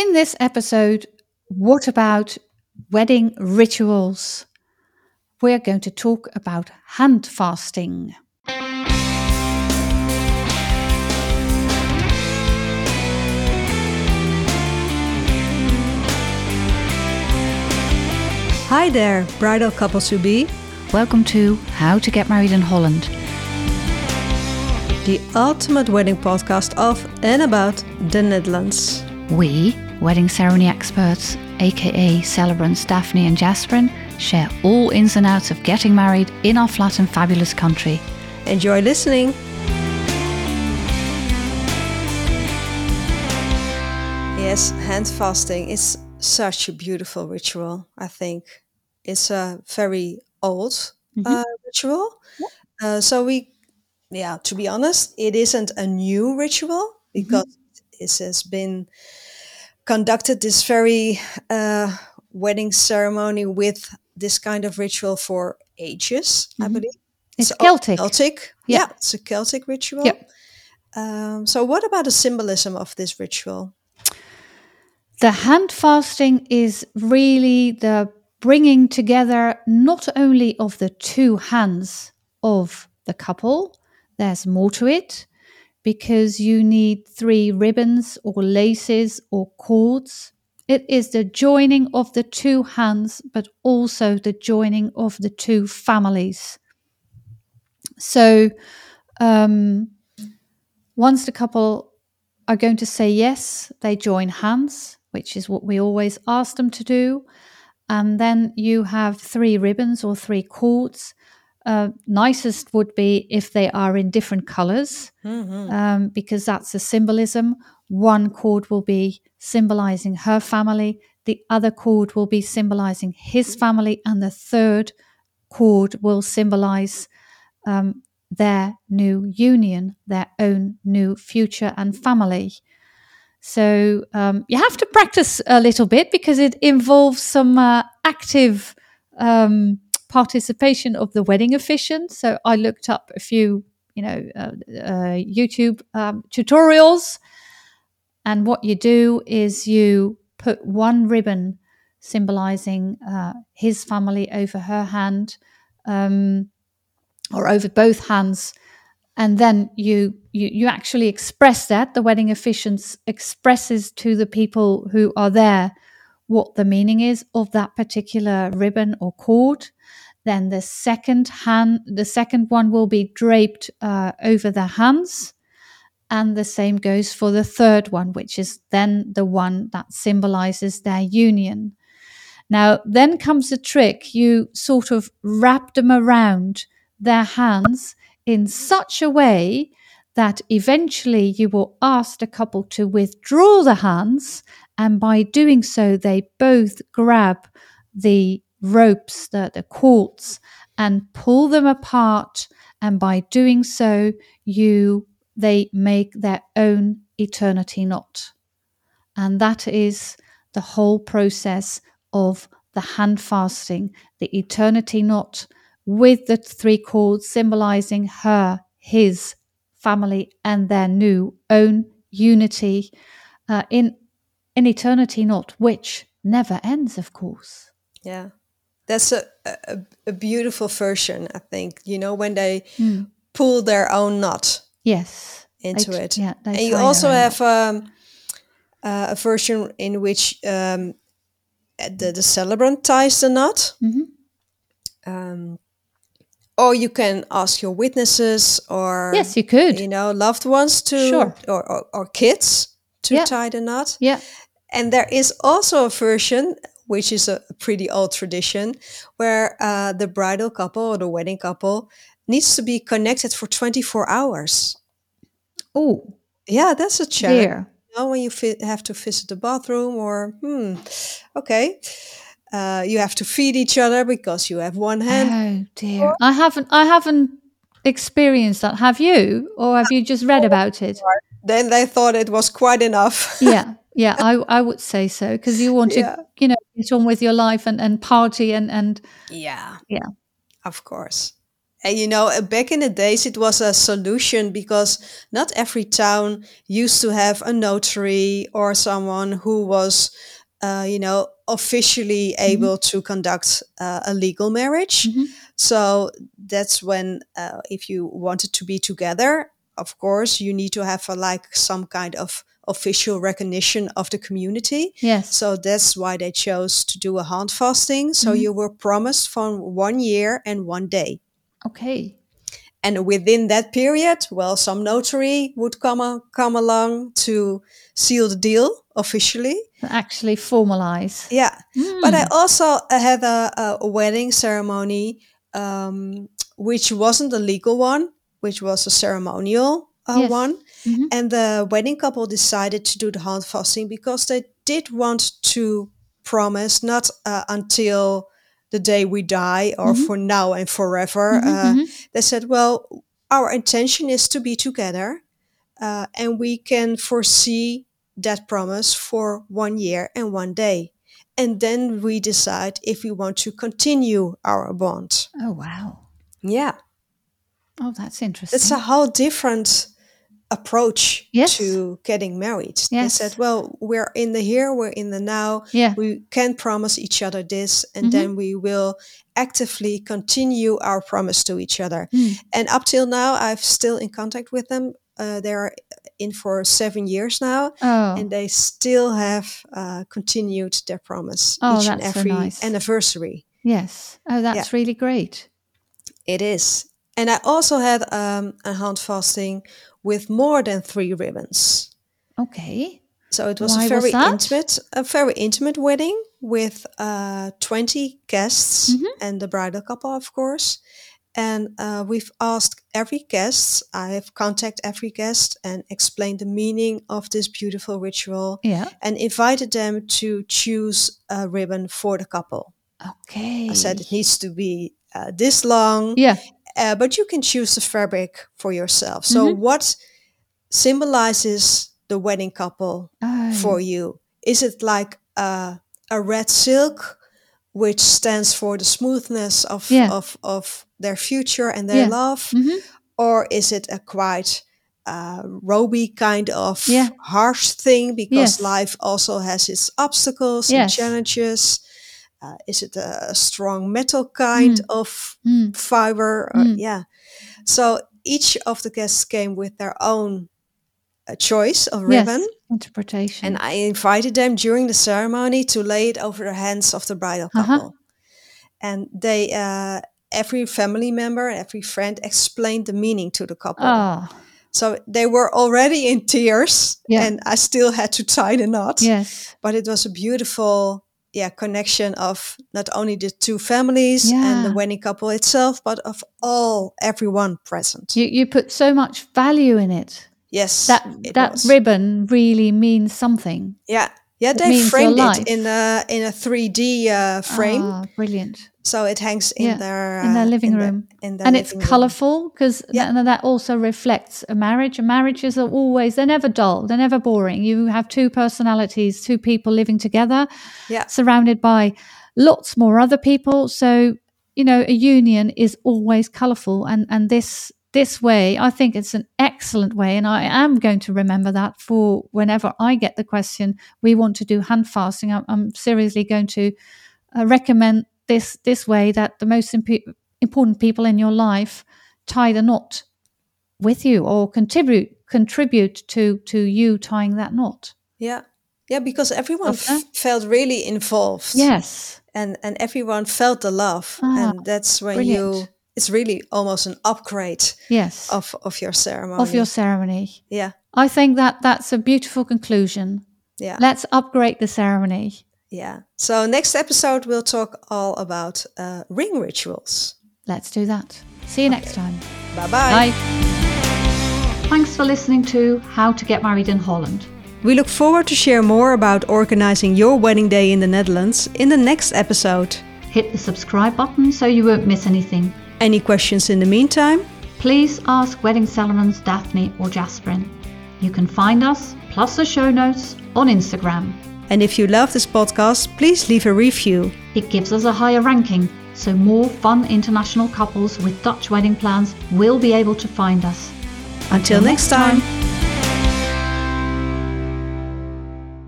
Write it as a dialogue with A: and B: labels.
A: In this episode, what about wedding rituals? We're going to talk about hand fasting.
B: Hi there, bridal couples to be.
A: Welcome to How to Get Married in Holland.
B: The ultimate wedding podcast of and about the Netherlands.
A: We, wedding ceremony experts, aka celebrants Daphne and Jasperien, share all ins and outs of getting married in our flat and fabulous country.
B: Enjoy listening. Yes, hand fasting is such a beautiful ritual, I think. It's a very old
A: Mhm.
B: uh, ritual. Uh, so we, yeah, to be honest, it isn't a new ritual because it has been conducted this very uh, wedding ceremony with this kind of ritual for ages, I
A: Mhm.
B: believe.
A: It's
B: o-
A: Celtic.
B: Celtic.
A: Yeah.
B: Yeah. it's a Celtic ritual.
A: Yeah.
B: Um, so, what about the symbolism of this ritual?
A: The hand fasting is really the bringing together not only of the two hands of the couple, there's more to it because you need three ribbons or laces or cords. It is the joining of the two hands, but also the joining of the two families. So, um, once the couple are going to say yes, they join hands, which is what we always ask them to do. And then you have three ribbons or three cords. Uh, nicest would be if they are in different colors, um, because that's a symbolism. One cord will be symbolizing her family, the other cord will be symbolizing his family, and the third cord will symbolize um, their new union, their own new future and family. So um, you have to practice a little bit because it involves some uh, active um, participation of the wedding officiant. So I looked up a few, you know, uh, uh, YouTube um, tutorials, and what you do is you put one ribbon symbolizing uh, his family over her hand. Um, or over both hands and then you, you you actually express that the wedding officiant expresses to the people who are there what the meaning is of that particular ribbon or cord then the second hand the second one will be draped uh, over the hands and the same goes for the third one which is then the one that symbolizes their union. Now then comes the trick. You sort of wrap them around their hands in such a way that eventually you will ask the couple to withdraw the hands, and by doing so, they both grab the ropes, the, the cords, and pull them apart. And by doing so, you they make their own eternity knot. And that is the whole process of the hand fasting, the eternity knot with the three cords symbolizing her, his family, and their new own unity uh, in an eternity knot, which never ends, of course.
B: Yeah. That's a, a, a beautiful version, I think. You know, when they pull their own knot
A: Yes.
B: into
A: They-
B: it.
A: yeah,
B: and you also have um, uh, a version in which um, the, the celebrant ties the knot.
A: Mhm.
B: Um, or you can ask your witnesses or
A: Yes, you could.
B: you know loved ones to
A: Sure.
B: or, or, or kids to
A: Yeah.
B: tie the knot.
A: Yeah.
B: And there is also a version, which is a pretty old tradition, where uh, the bridal couple or the wedding couple needs to be connected for 24 hours.
A: Oh,
B: Yeah, that's a challenge.
A: dear.
B: You know, when you fi- have to visit the bathroom or, hmm, okay. Uh, you have to feed each other because you have one hand.
A: Oh dear. I haven't I haven't experienced that. Have you? Or have you just read about it?
B: Then they thought it was quite enough.
A: yeah yeah i i would say so because you want to
B: Yeah.
A: you know get on with your life and and party and and
B: yeah.
A: Yeah.
B: Of course. And you know, uh, back in the days, it was a solution because not every town used to have a notary or someone who was, uh, you know, officially able to conduct uh, a legal marriage. So that's when, uh, if you wanted to be together, of course, you need to have a, like some kind of official recognition of the community.
A: Yes.
B: So that's why they chose to do a handfasting. So you were promised for one year and one day.
A: Okay.
B: And within that period, well, some notary would come, a- come along to seal the deal officially.
A: Actually formalize.
B: Yeah. But I also had a, a wedding ceremony, um, which wasn't a legal one, which was a ceremonial uh,
A: Yes.
B: one.
A: Mhm.
B: And the wedding couple decided to do the handfasting because they did want to promise not uh, until the day we die or for now and forever. uh, They said, well, our intention is to be together uh, and we can foresee that promise for one year and one day. And then we decide if we want to continue our bond.
A: Oh wow.
B: Yeah,
A: Oh, that's interesting.
B: it's a whole different approach
A: Yes.
B: to getting married. They said, well, we're in the here, we're in the now.
A: Yeah.
B: We can promise each other this, and then we will actively continue our promise to each other. And up till now, I've still in contact with them. Uh, they're in for seven years now,
A: oh.
B: and they still have uh, continued their promise
A: Oh,
B: each and
A: that's so
B: every
A: nice.
B: anniversary.
A: yes. Oh, that's really great.
B: It is. And I also had um, a hand fasting with more than three ribbons.
A: Okay.
B: So it was
A: Why
B: a very
A: that?
B: intimate, a very intimate wedding with uh, 20 guests
A: Mm-hmm.
B: and the bridal couple, of course. And uh, we've asked every guest, I have contacted every guest and explained the meaning of this beautiful ritual
A: Yeah.
B: and invited them to choose a ribbon for the couple.
A: Okay.
B: I said it needs to be uh, this long,
A: Yeah.
B: Uh, but you can choose the fabric for yourself. So,
A: Mm-hmm.
B: what symbolizes the wedding couple
A: Oh.
B: for you? Is it like a, a red silk, which stands for the smoothness of
A: Yeah.
B: of, of their future and their
A: Yeah.
B: love,
A: Mhm.
B: or is it a quite uh, roby kind of
A: Yeah.
B: harsh thing because
A: Yes.
B: life also has its obstacles
A: Yes.
B: and challenges? Uh, is it a strong metal kind of
A: Mm.
B: fiber? Uh, yeah. So each of the guests came with their own uh, choice of ribbon.
A: Yes. Interpretation.
B: And I invited them during the ceremony to lay it over the hands of the bridal
A: Uh-huh.
B: couple. And they, uh, every family member, every friend explained the meaning to the couple.
A: Ah.
B: So they were already in tears,
A: Yeah.
B: and I still had to tie the knot.
A: yes.
B: But it was a beautiful, yeah, connection of not only the two families and the wedding couple itself, but of all everyone present.
A: You you put so much value in it.
B: yes,
A: That
B: it
A: that
B: was.
A: ribbon really means something.
B: Yeah, yeah.
A: It
B: They framed it in a in a three D uh, frame,
A: Ah, brilliant.
B: So it hangs in
A: Yeah,
B: their
A: in their
B: uh,
A: living
B: the-
A: room.
B: in their
A: and it's colorful because
B: Yeah.
A: that also reflects a marriage. And marriages are always they're never dull, they're never boring. You have two personalities, two people living together,
B: Yeah,
A: surrounded by lots more other people. So you know, a union is always colorful, and and this this way, I think it's an excellent way, and I am going to remember that for whenever I get the question. We want to do hand fasting. I'm, I'm seriously going to uh, recommend this this way that the most imp- important people in your life tie the knot with you or contribute contribute to to you tying that knot.
B: yeah, yeah. Because everyone f- felt really involved.
A: Yes.
B: and and everyone felt the love,
A: Ah,
B: and that's when you. It's really almost an upgrade
A: Yes.
B: of of your ceremony.
A: of your ceremony.
B: yeah,
A: I think that that's a beautiful conclusion.
B: yeah,
A: Let's upgrade the ceremony.
B: Yeah. So next episode we'll talk all about uh, ring rituals.
A: Let's do that. See you next time.
B: Bye bye.
A: Bye. Thanks for listening to How to Get Married in Holland.
B: We look forward to share more about organizing your wedding day in the Netherlands in the next episode.
A: Hit the subscribe button so you won't miss anything.
B: Any questions in the meantime?
A: Please ask Wedding Celebrants Daphne or Jasperien. You can find us, plus the show notes, on Instagram.
B: And if you love this podcast, please leave a review.
A: It gives us a higher ranking so more fun international couples with Dutch wedding plans will be able to find us.
B: Until next time.